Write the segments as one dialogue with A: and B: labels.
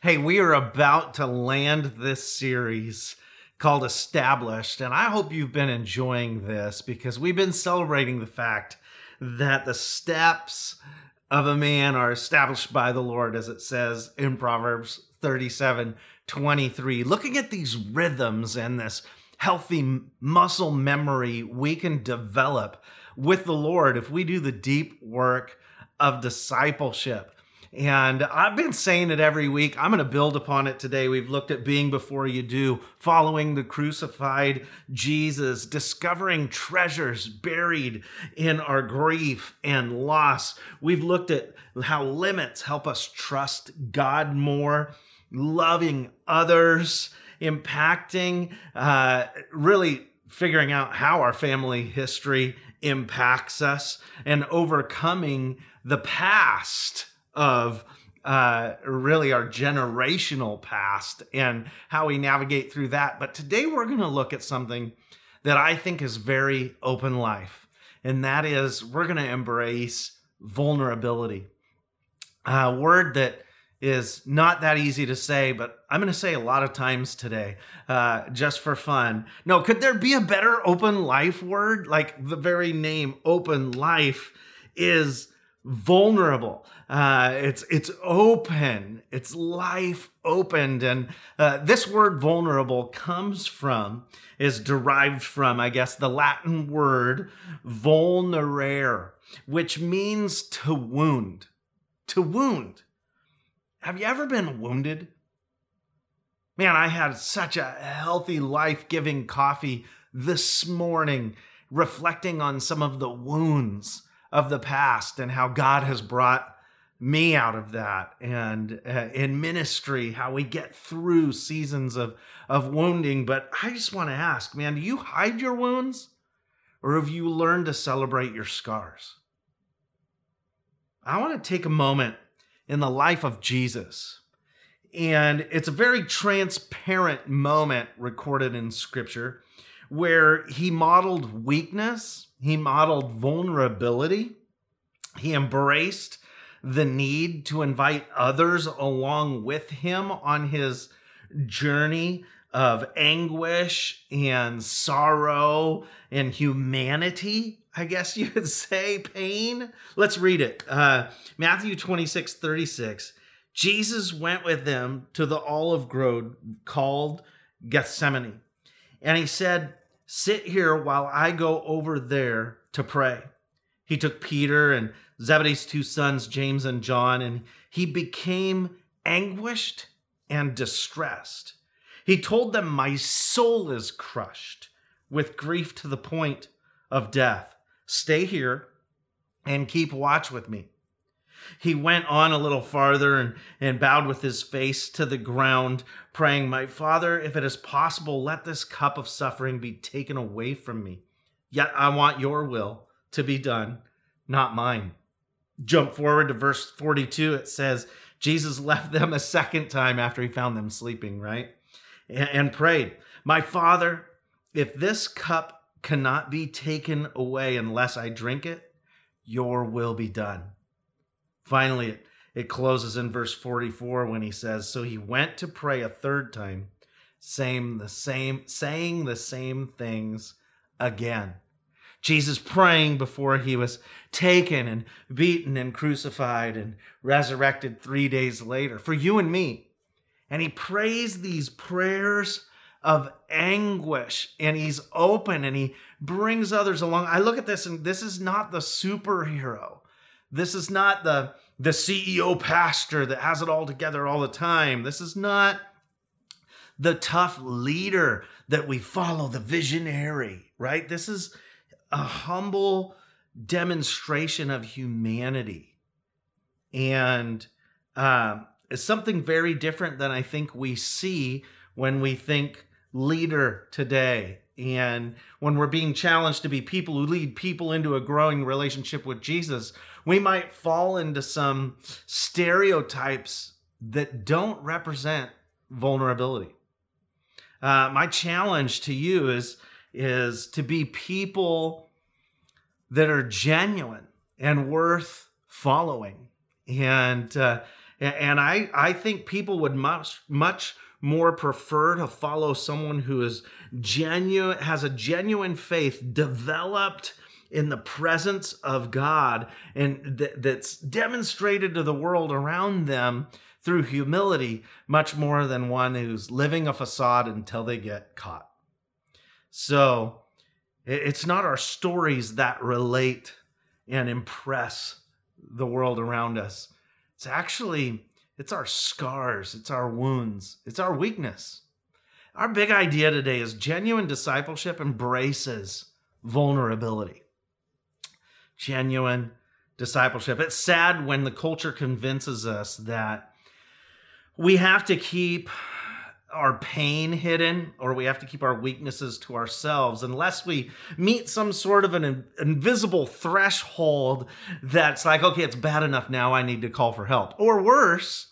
A: Hey, we are about to land this series called Established, and I hope you've been enjoying this because we've been celebrating the fact that the steps of a man are established by the Lord, as it says in Proverbs 37 23. Looking at these rhythms and this healthy muscle memory we can develop with the Lord if we do the deep work of discipleship. And I've been saying it every week. I'm going to build upon it today. We've looked at being before you do, following the crucified Jesus, discovering treasures buried in our grief and loss. We've looked at how limits help us trust God more, loving others, impacting, uh, really figuring out how our family history impacts us, and overcoming the past of uh, really our generational past and how we navigate through that. But today we're going to look at something that I think is very open life, and that is we're going to embrace vulnerability. A word that is not that easy to say, but I'm going to say a lot of times today, uh, just for fun. No, could there be a better open life word? Like the very name open life is vulnerable. Uh, it's it's open. It's life opened, and uh, this word vulnerable comes from is derived from I guess the Latin word vulnerare, which means to wound. To wound. Have you ever been wounded? Man, I had such a healthy, life giving coffee this morning, reflecting on some of the wounds of the past and how God has brought me out of that and uh, in ministry how we get through seasons of of wounding. But i just want to ask man do you hide your wounds or have you learned to celebrate your scars? I want to take a moment in the life of jesus. And it's a very transparent moment recorded in scripture where he modeled weakness he modeled vulnerability. He embraced the need to invite others along with him on his journey of anguish and sorrow and humanity, I guess you could say, pain. Let's read it. Uh, Matthew 26 36. Jesus went with them to the olive grove called Gethsemane. And he said, Sit here while I go over there to pray. He took Peter and Zebedee's two sons, James and John, and he became anguished and distressed. He told them, My soul is crushed with grief to the point of death. Stay here and keep watch with me. He went on a little farther and, and bowed with his face to the ground, praying, My Father, if it is possible, let this cup of suffering be taken away from me. Yet I want your will to be done, not mine. Jump forward to verse 42. It says, Jesus left them a second time after he found them sleeping, right? And, and prayed, My Father, if this cup cannot be taken away unless I drink it, your will be done. Finally, it, it closes in verse 44 when he says, So he went to pray a third time, saying the same, saying the same things again. Jesus praying before he was taken and beaten and crucified and resurrected three days later for you and me. And he prays these prayers of anguish and he's open and he brings others along. I look at this and this is not the superhero this is not the the CEO pastor that has it all together all the time. This is not the tough leader that we follow, the visionary, right? This is a humble demonstration of humanity. And uh, it's something very different than I think we see when we think leader today. And when we're being challenged to be people who lead people into a growing relationship with Jesus, we might fall into some stereotypes that don't represent vulnerability. Uh, my challenge to you is is to be people that are genuine and worth following. And uh, And I, I think people would much, much more prefer to follow someone who is genuine, has a genuine faith developed in the presence of God and th- that's demonstrated to the world around them through humility much more than one who's living a facade until they get caught. So it's not our stories that relate and impress the world around us. It's actually it's our scars, it's our wounds, it's our weakness. Our big idea today is genuine discipleship embraces vulnerability. Genuine discipleship. It's sad when the culture convinces us that we have to keep our pain hidden or we have to keep our weaknesses to ourselves unless we meet some sort of an invisible threshold that's like okay it's bad enough. Now i need to call for help. Or worse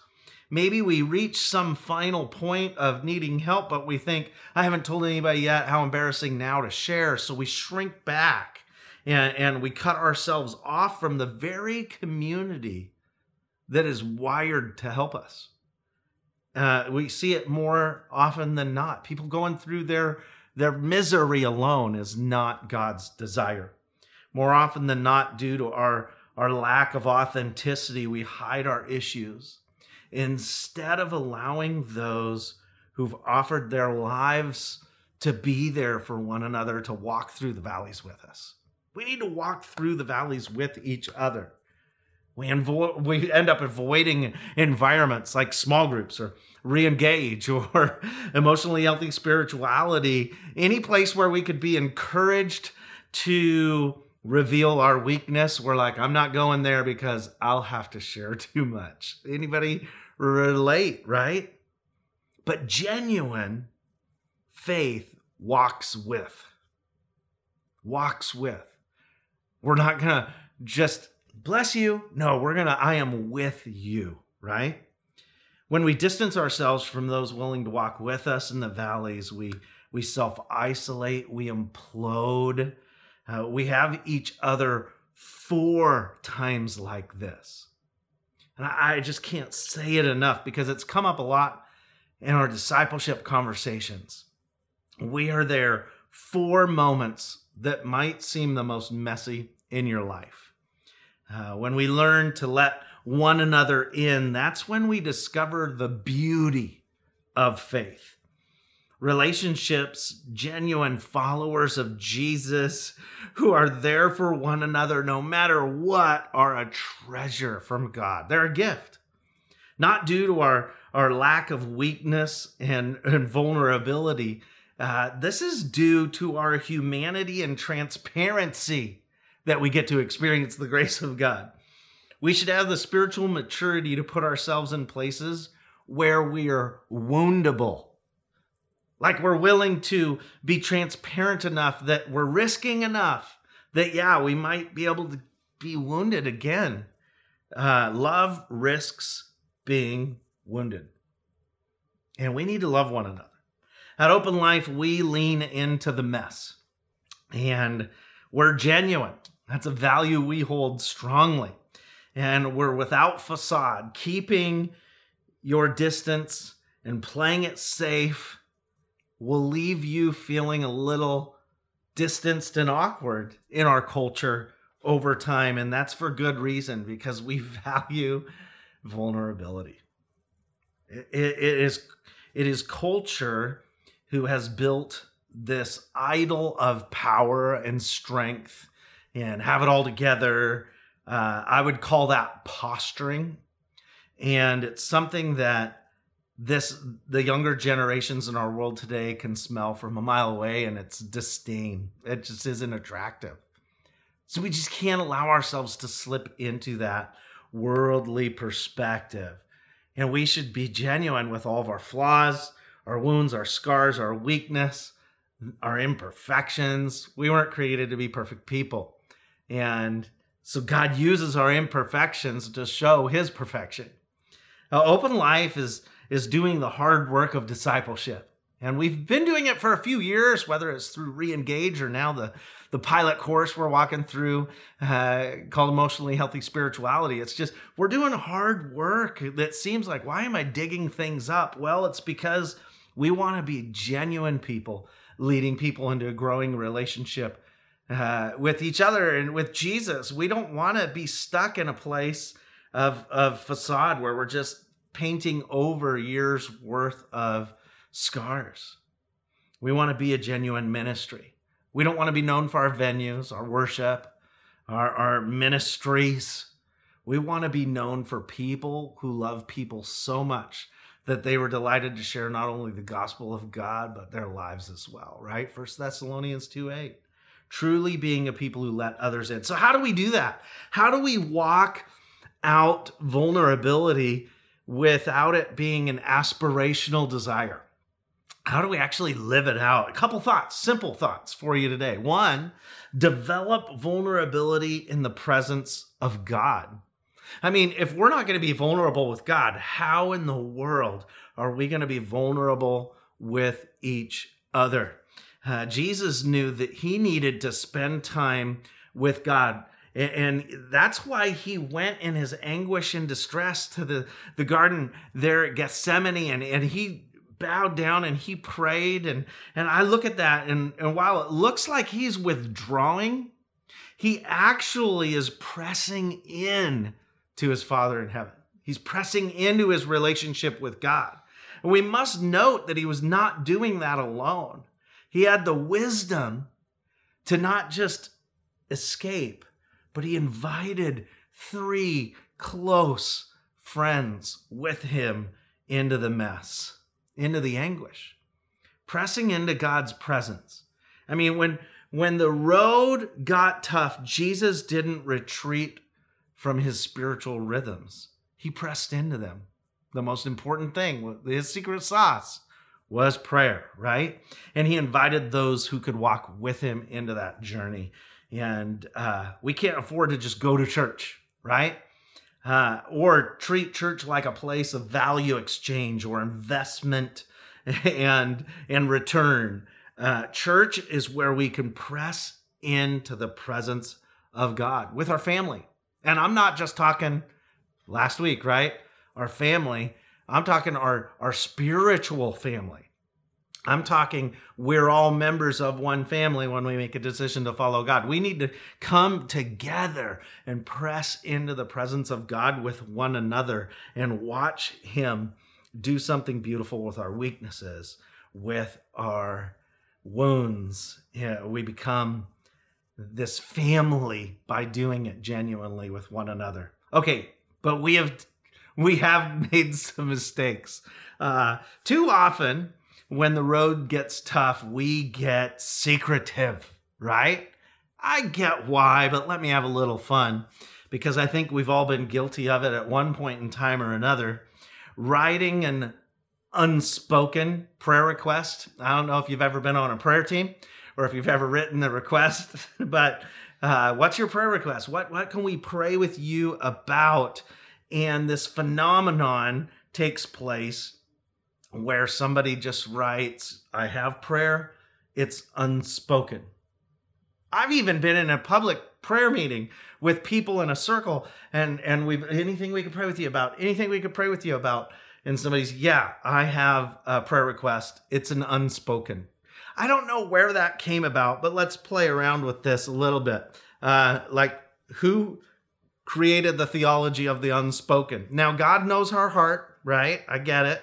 A: maybe we reach some final point of needing help but we think i haven't told anybody yet how embarrassing now to share. So we shrink back and, and we cut ourselves off from the very community that is wired to help us uh, we see it more often than not. People going through their their misery alone is not God's desire. More often than not, due to our our lack of authenticity, we hide our issues instead of allowing those who've offered their lives to be there for one another to walk through the valleys with us. We need to walk through the valleys with each other. We, invo- we end up avoiding environments like small groups or re-engage or emotionally healthy spirituality. Any place where we could be encouraged to reveal our weakness we're like i'm not going there because i'll have to share too much. Anybody relate right? But genuine faith walks with walks with we're not gonna just bless you no we're gonna i am with you right when we distance ourselves from those willing to walk with us in the valleys, we, we self isolate, we implode. Uh, we have each other four times like this. And I, I just can't say it enough because it's come up a lot in our discipleship conversations. We are there for moments that might seem the most messy in your life. Uh, when we learn to let one another in, that's when we discover the beauty of faith. Relationships, genuine followers of Jesus who are there for one another no matter what, are a treasure from God. They're a gift, not due to our, our lack of weakness and, and vulnerability. Uh, this is due to our humanity and transparency that we get to experience the grace of God. We should have the spiritual maturity to put ourselves in places where we are woundable. Like we're willing to be transparent enough that we're risking enough that, yeah, we might be able to be wounded again. Uh, love risks being wounded. And we need to love one another. At Open Life, we lean into the mess and we're genuine. That's a value we hold strongly and we're without facade, keeping your distance and playing it safe will leave you feeling a little distanced and awkward in our culture over time. And that's for good reason because we value vulnerability. it, it is, it is culture who has built this idol of power and strength and have it all together uh, I would call that posturing. And it's something that this the younger generations in our world today can smell from a mile away and it's disdain. It just isn't attractive. So we just can't allow ourselves to slip into that worldly perspective. And we should be genuine with all of our flaws, our wounds, our scars, our weakness, our imperfections. We weren't created to be perfect people. And so God uses our imperfections to show his perfection. Now, open life is, is doing the hard work of discipleship. And we've been doing it for a few years, whether it's through Reengage or now the, the pilot course we're walking through uh, called Emotionally Healthy Spirituality. It's just, we're doing hard work that seems like, why am I digging things up? Well, it's because we want to be genuine people leading people into a growing relationship uh, with each other and with Jesus. We don't want to be stuck in a place of, of facade where we're just painting over years worth of scars. We want to be a genuine ministry. We don't want to be known for our venues, our worship, our, our ministries. We want to be known for people who love people so much that they were delighted to share not only the gospel of God, but their lives as well, right? First Thessalonians 2 8. Truly being a people who let others in. So, how do we do that? How do we walk out vulnerability without it being an aspirational desire? How do we actually live it out? A couple thoughts, simple thoughts for you today. One, develop vulnerability in the presence of God. I mean, if we're not going to be vulnerable with God, how in the world are we going to be vulnerable with each other? Uh, Jesus knew that he needed to spend time with God. And that's why he went in his anguish and distress to the, the garden there at Gethsemane and, and he bowed down and he prayed. And, and I look at that, and, and while it looks like he's withdrawing, he actually is pressing in to his Father in heaven. He's pressing into his relationship with God. And we must note that he was not doing that alone. He had the wisdom to not just escape, but he invited three close friends with him into the mess, into the anguish, pressing into God's presence. I mean, when when the road got tough, Jesus didn't retreat from his spiritual rhythms. He pressed into them. The most important thing, his secret sauce, was prayer, right? And he invited those who could walk with him into that journey. And uh, we can't afford to just go to church, right? Uh, or treat church like a place of value exchange or investment and and return. Uh, church is where we can press into the presence of God with our family, and I'm not just talking last week, right? Our family. I'm talking our, our spiritual family. I'm talking we're all members of one family when we make a decision to follow God. We need to come together and press into the presence of God with one another and watch Him do something beautiful with our weaknesses, with our wounds. Yeah, we become this family by doing it genuinely with one another. Okay, but we have we have made some mistakes. Uh, too often, when the road gets tough, we get secretive, right? I get why, but let me have a little fun because I think we've all been guilty of it at one point in time or another. Writing an unspoken prayer request. I don't know if you've ever been on a prayer team or if you've ever written the request, but uh, what's your prayer request? What what can we pray with you about? And this phenomenon takes place where somebody just writes, "I have prayer." It's unspoken. I've even been in a public prayer meeting with people in a circle, and and we anything we could pray with you about, anything we could pray with you about, and somebody's, yeah, I have a prayer request. It's an unspoken I don't know where that came about, but let's play around with this a little bit. Uh, like, who created the theology of the unspoken? Now, God knows our heart, right? I get it.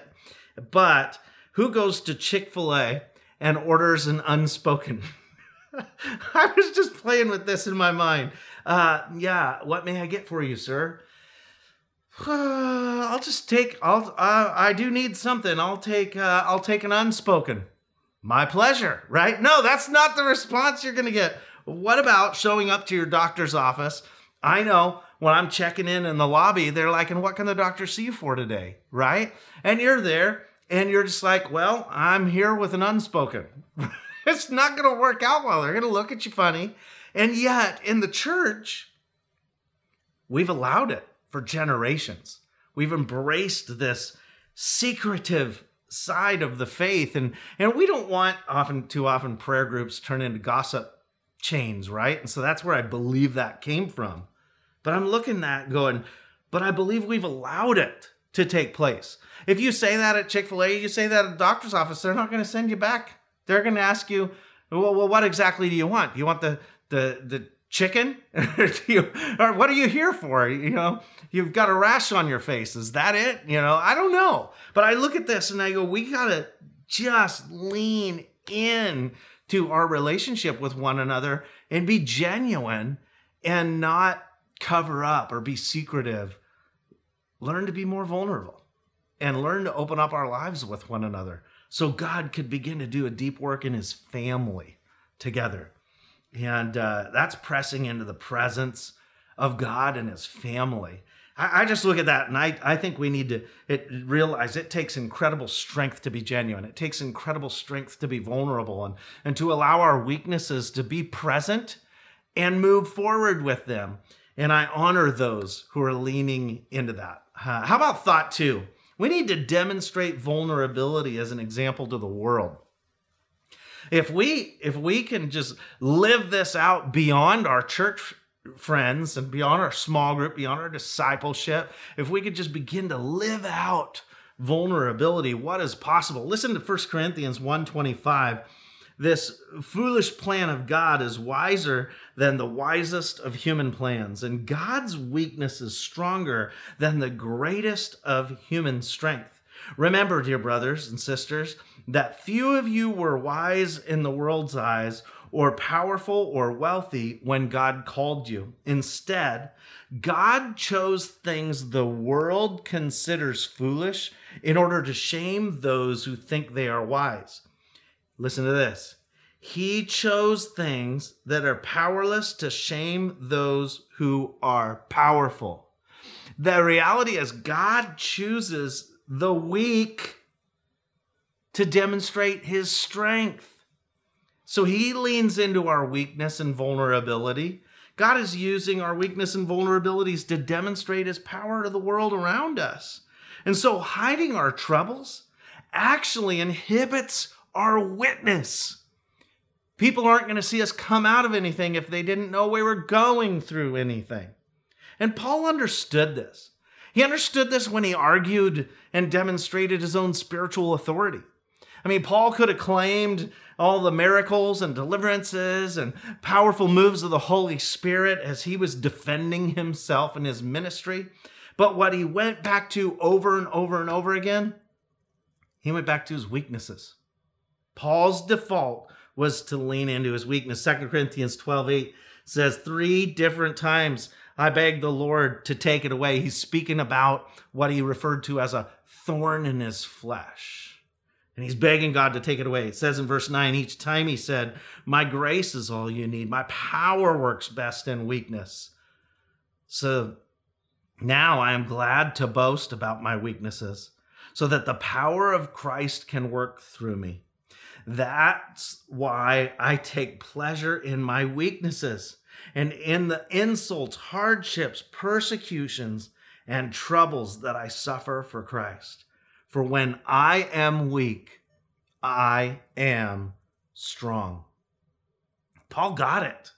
A: But who goes to Chick fil A and orders an unspoken? I was just playing with this in my mind. Uh, yeah, what may I get for you, sir? I'll just take. I'll. Uh, I do need something. I'll take. Uh, I'll take an unspoken my pleasure, right? No, that's not the response you're going to get. What about showing up to your doctor's office? I know when I'm checking in in the lobby, they're like, and what can the doctor see you for today, right? And you're there and you're just like, well, I'm here with an unspoken. it's not going to work out well. They're going to look at you funny. And yet, in the church, we've allowed it for generations. We've embraced this secretive side of the faith and and we don't want often too often prayer groups turn into gossip chains, right? And so that's where I believe that came from. But I'm looking at going, but I believe we've allowed it to take place. If you say that at Chick fil A, you say that at a doctor's office, they're not going to send you back. They're going to ask you, well, well, what exactly do you want? Do you want the, the, the chicken? or, you, or what are you here for? You know, you've got a rash on your face. Is that it? You know, I don't know. But I look at this and I go, we got to just lean in to our relationship with one another and be genuine and not cover up or be secretive. Learn to be more vulnerable and learn to open up our lives with one another so God could begin to do a deep work in his family together. And uh, that's pressing into the presence of God and his family. I, I, just look at that and I, I think we need to it, realize it takes incredible strength to be genuine. It takes incredible strength to be vulnerable and, and to allow our weaknesses to be present and move forward with them. And I honor those who are leaning into that. Uh, how about thought two? We need to demonstrate vulnerability as an example to the world. If we if we can just live this out beyond our church friends and beyond our small group, beyond our discipleship, if we could just begin to live out vulnerability, what is possible? Listen to 1 Corinthians 125 this foolish plan of God is wiser than the wisest of human plans, and God's weakness is stronger than the greatest of human strength. Remember, dear brothers and sisters, that few of you were wise in the world's eyes, or powerful or wealthy when God called you. Instead, God chose things the world considers foolish in order to shame those who think they are wise. Listen to this. He chose things that are powerless to shame those who are powerful. The reality is, God chooses the weak to demonstrate his strength. So he leans into our weakness and vulnerability. God is using our weakness and vulnerabilities to demonstrate his power to the world around us. And so hiding our troubles actually inhibits our witness. People aren't going to see us come out of anything if they didn't know we were going through anything. And Paul understood this. He understood this when he argued and demonstrated his own spiritual authority. I mean, Paul could have claimed all the miracles and deliverances and powerful moves of the Holy Spirit as he was defending himself in his ministry. But what he went back to over and over and over again, he went back to his weaknesses. Paul's default was to lean into his weakness. 2 Corinthians 12 8 says, Three different times I begged the Lord to take it away. He's speaking about what he referred to as a thorn in his flesh. And he's begging God to take it away. It says in verse 9, each time he said, My grace is all you need. My power works best in weakness. So now I am glad to boast about my weaknesses, so that the power of Christ can work through me. That's why I take pleasure in my weaknesses and in the insults, hardships, persecutions, and troubles that I suffer for Christ. For when I am weak, I am strong. Paul got it.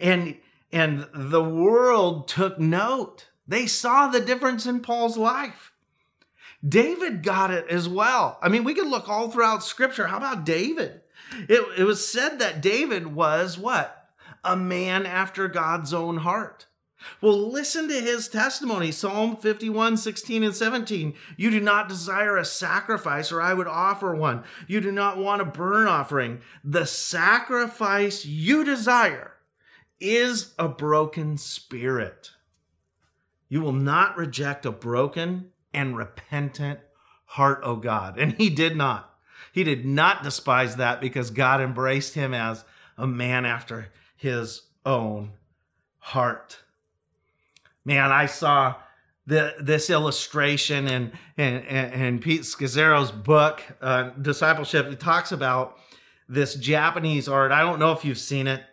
A: And and the world took note. They saw the difference in Paul's life. David got it as well. I mean, we could look all throughout scripture. How about David? It, it was said that David was what? A man after God's own heart. Well, listen to his testimony Psalm 51, 16, and 17. You do not desire a sacrifice, or I would offer one. You do not want a burnt offering. The sacrifice you desire is a broken spirit. You will not reject a broken and repentant heart, O God. And he did not. He did not despise that because God embraced him as a man after his own heart. Man, I saw the, this illustration in, Pete Scazzero's book, uh, Discipleship. He talks about this Japanese art. I don't know if you've seen it,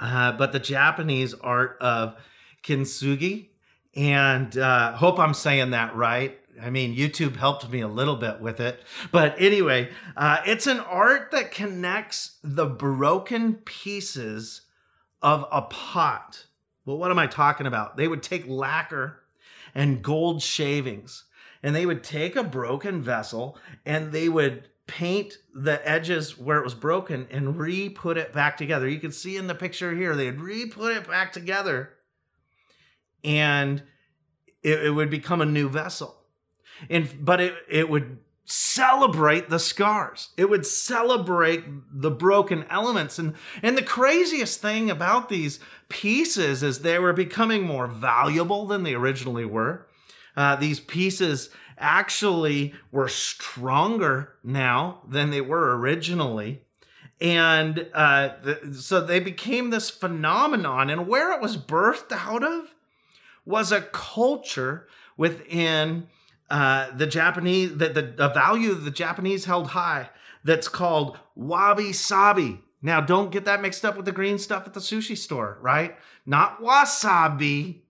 A: uh, but the Japanese art of kintsugi and uh, hope I'm saying that right. I mean, YouTube helped me a little bit with it. But anyway, uh, it's an art that connects the broken pieces of a pot. Well, what am I talking about? They would take lacquer and gold shavings, and they would take a broken vessel and they would paint the edges where it was broken and re put it back together. You can see in the picture here, they'd re put it back together and it, it would become a new vessel. And but it it would celebrate the scars. It would celebrate the broken elements. And and the craziest thing about these pieces is they were becoming more valuable than they originally were. Uh, these pieces actually were stronger now than they were originally. And uh, so they became this phenomenon. And where it was birthed out of was a culture within uh, the Japanese, that the, value the Japanese held high that's called wabi sabi. Now, don't get that mixed up with the green stuff at the sushi store, right? Not wasabi,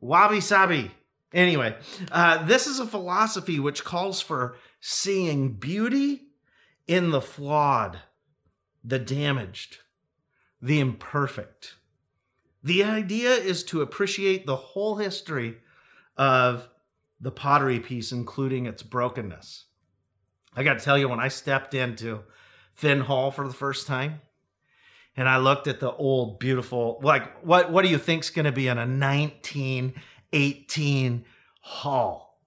A: wabi sabi. Anyway, uh, this is a philosophy which calls for seeing beauty in the flawed, the damaged, the imperfect. The idea is to appreciate the whole history of the pottery piece, including its brokenness. I got to tell you, when I stepped into Finn Hall for the first time, and I looked at the old, beautiful, like what what do you think's going to be in a 1918 hall?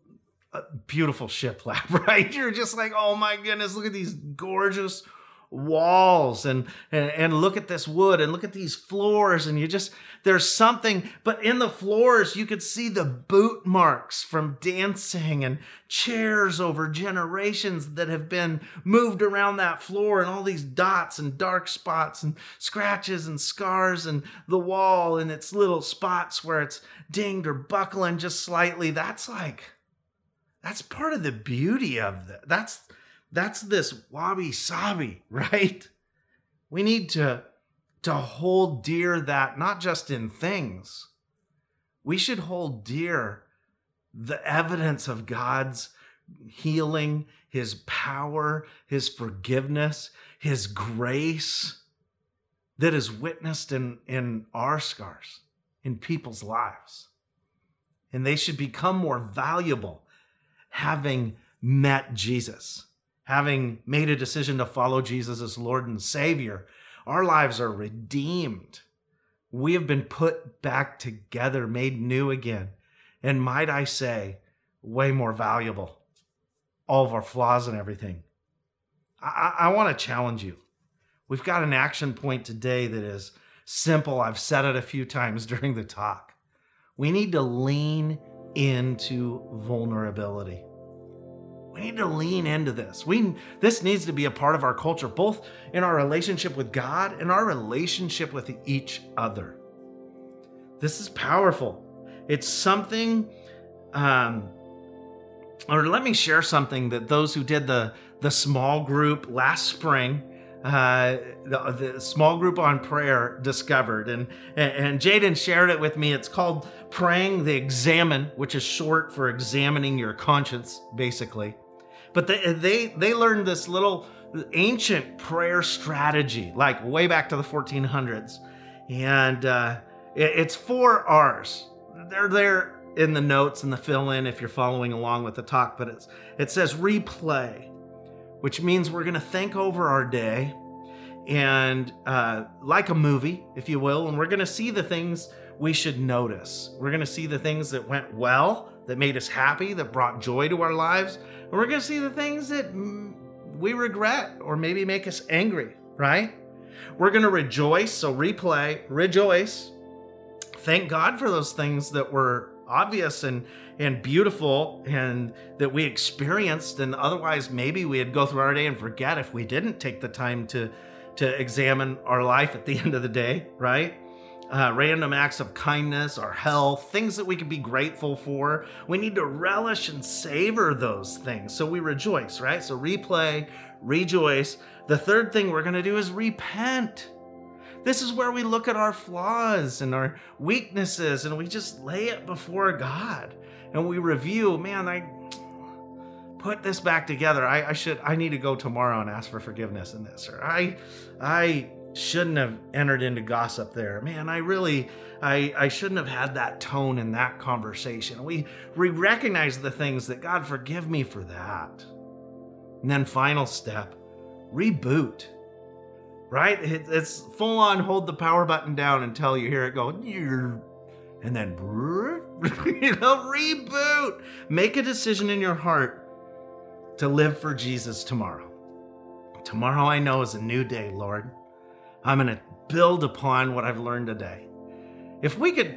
A: A beautiful shiplap, right? You're just like, oh my goodness, look at these gorgeous walls and, and and look at this wood and look at these floors and you just there's something but in the floors you could see the boot marks from dancing and chairs over generations that have been moved around that floor and all these dots and dark spots and scratches and scars and the wall and its little spots where it's dinged or buckling just slightly. That's like that's part of the beauty of that that's that's this wabi sabi, right? We need to, to hold dear that not just in things, we should hold dear the evidence of God's healing, his power, his forgiveness, his grace that is witnessed in, in our scars, in people's lives. And they should become more valuable having met Jesus having made a decision to follow Jesus as Lord and Savior, our lives are redeemed. We have been put back together, made new again. And might I say, way more valuable. All of our flaws and everything. I, I want to challenge you. We've got an action point today that is simple. I've said it a few times during the talk. We need to lean into vulnerability. We need to lean into this. We this needs to be a part of our culture, both in our relationship with God and our relationship with each other. This is powerful. It's something, um, or let me share something that those who did the the small group last spring uh, the, the, small group on prayer discovered. And, and Jaden shared it with me. It's called Praying the Examen, which is short for examining your conscience, basically. But they they they learned this little ancient prayer strategy, like way back to the 1400s, and uh, it, it's four R's. They're there in the notes and the fill in if you're following along with the talk. But it's it says replay, which means we're gonna think over our day and uh, like a movie, if you will, and we're gonna see the things we should notice. We're gonna see the things that went well, that made us happy, that brought joy to our lives, and we're going to see the things that we regret or maybe make us angry, right? We're going to rejoice. So, replay, rejoice. Thank God for those things that were obvious and and beautiful and that we experienced and otherwise maybe we'd go through our day and forget if we didn't take the time to to examine our life at the end of the day right uh, random acts of kindness, our health, things that we can be grateful for. We need to relish and savor those things. So we rejoice, right? So replay, rejoice. The third thing we're going to do is repent. This is where we look at our flaws and our weaknesses and we just lay it before God and we review, man, I put this back together. I, I should I need to go tomorrow and ask for forgiveness in this. Or I I shouldn't have entered into gossip there. Man, I really I I shouldn't have had that tone in that conversation. We we recognize the things that God forgive me for that. And then final step, reboot. Right? It, it's full on hold the power button down until you hear it go and then you know reboot. Make a decision in your heart to live for Jesus tomorrow. Tomorrow I know is a new day, Lord. I'm going to build upon what I've learned today. If we could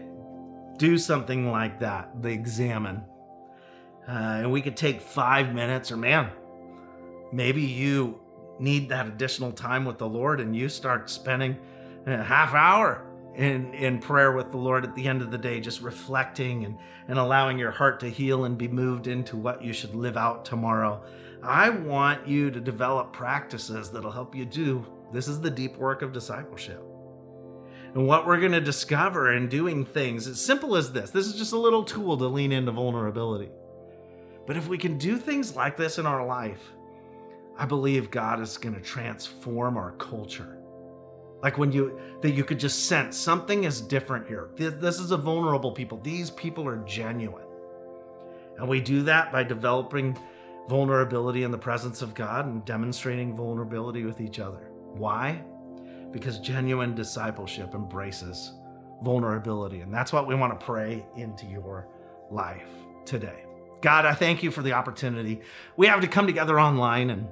A: do something like that, the Examen, uh, and we could take five minutes, or man, maybe you need that additional time with the Lord and you start spending a half hour in, in prayer with the Lord at the end of the day, just reflecting and, and allowing your heart to heal and be moved into what you should live out tomorrow. I want you to develop practices that'll help you do this is the deep work of discipleship. And what we're going to discover in doing things, as simple as this, this is just a little tool to lean into vulnerability. But if we can do things like this in our life, I believe God is going to transform our culture. Like when you that you could just sense something is different here. This, this, is a vulnerable people. These people are genuine. And we do that by developing vulnerability in the presence of god and demonstrating vulnerability with each other why? Because genuine discipleship embraces vulnerability and that's what we want to pray into your life today. God i thank you for the opportunity we have to come together online and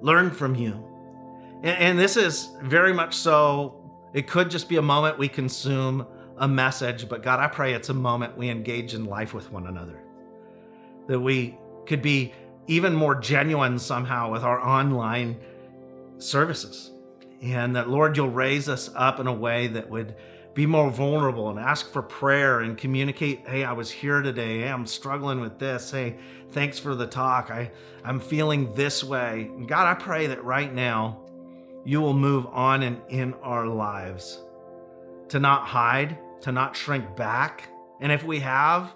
A: learn from you. And, this is very much so, it could just be a moment we consume a message, but God, I pray it's a moment we engage in life with one another. That we could be even more genuine somehow with our online services. And that, Lord, you'll raise us up in a way that would be more vulnerable and ask for prayer and communicate hey i was here today hey i'm struggling with this hey thanks for the talk i i'm feeling this way god i pray that right now you will move on and in our lives. To not hide, to not shrink back. And if we have,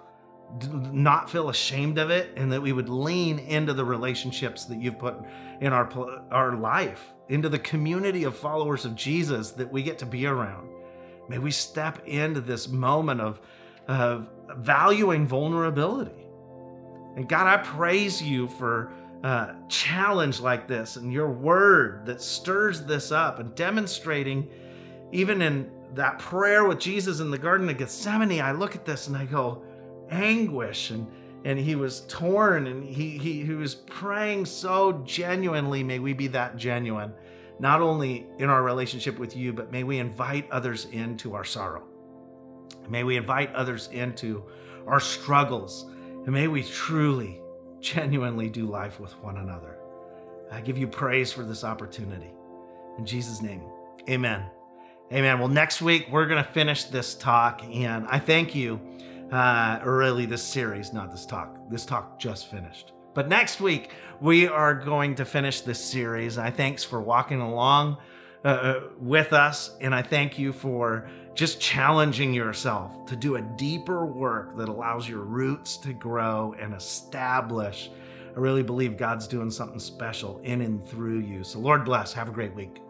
A: not feel ashamed of it, and that we would lean into the relationships that you've put in our, our life, into the community of followers of Jesus that we get to be around. May we step into this moment of, of valuing vulnerability. And God, I praise you for uh, challenge like this and your word that stirs this up and demonstrating, even in that prayer with Jesus in the Garden of Gethsemane, I look at this and I go, anguish and and he was torn and he, he he was praying so genuinely may we be that genuine not only in our relationship with you but may we invite others into our sorrow may we invite others into our struggles and may we truly genuinely do life with one another. I give you praise for this opportunity. In Jesus' name, amen. Amen. Well, next week we're going to finish this talk, and I thank you, uh, really this series, not this talk. This talk just finished. But next week we are going to finish this series. I thanks for walking along uh, uh with us, and I thank you for just challenging yourself to do a deeper work that allows your roots to grow and establish. I really believe God's doing something special in and through you. So, Lord bless. Have a great week.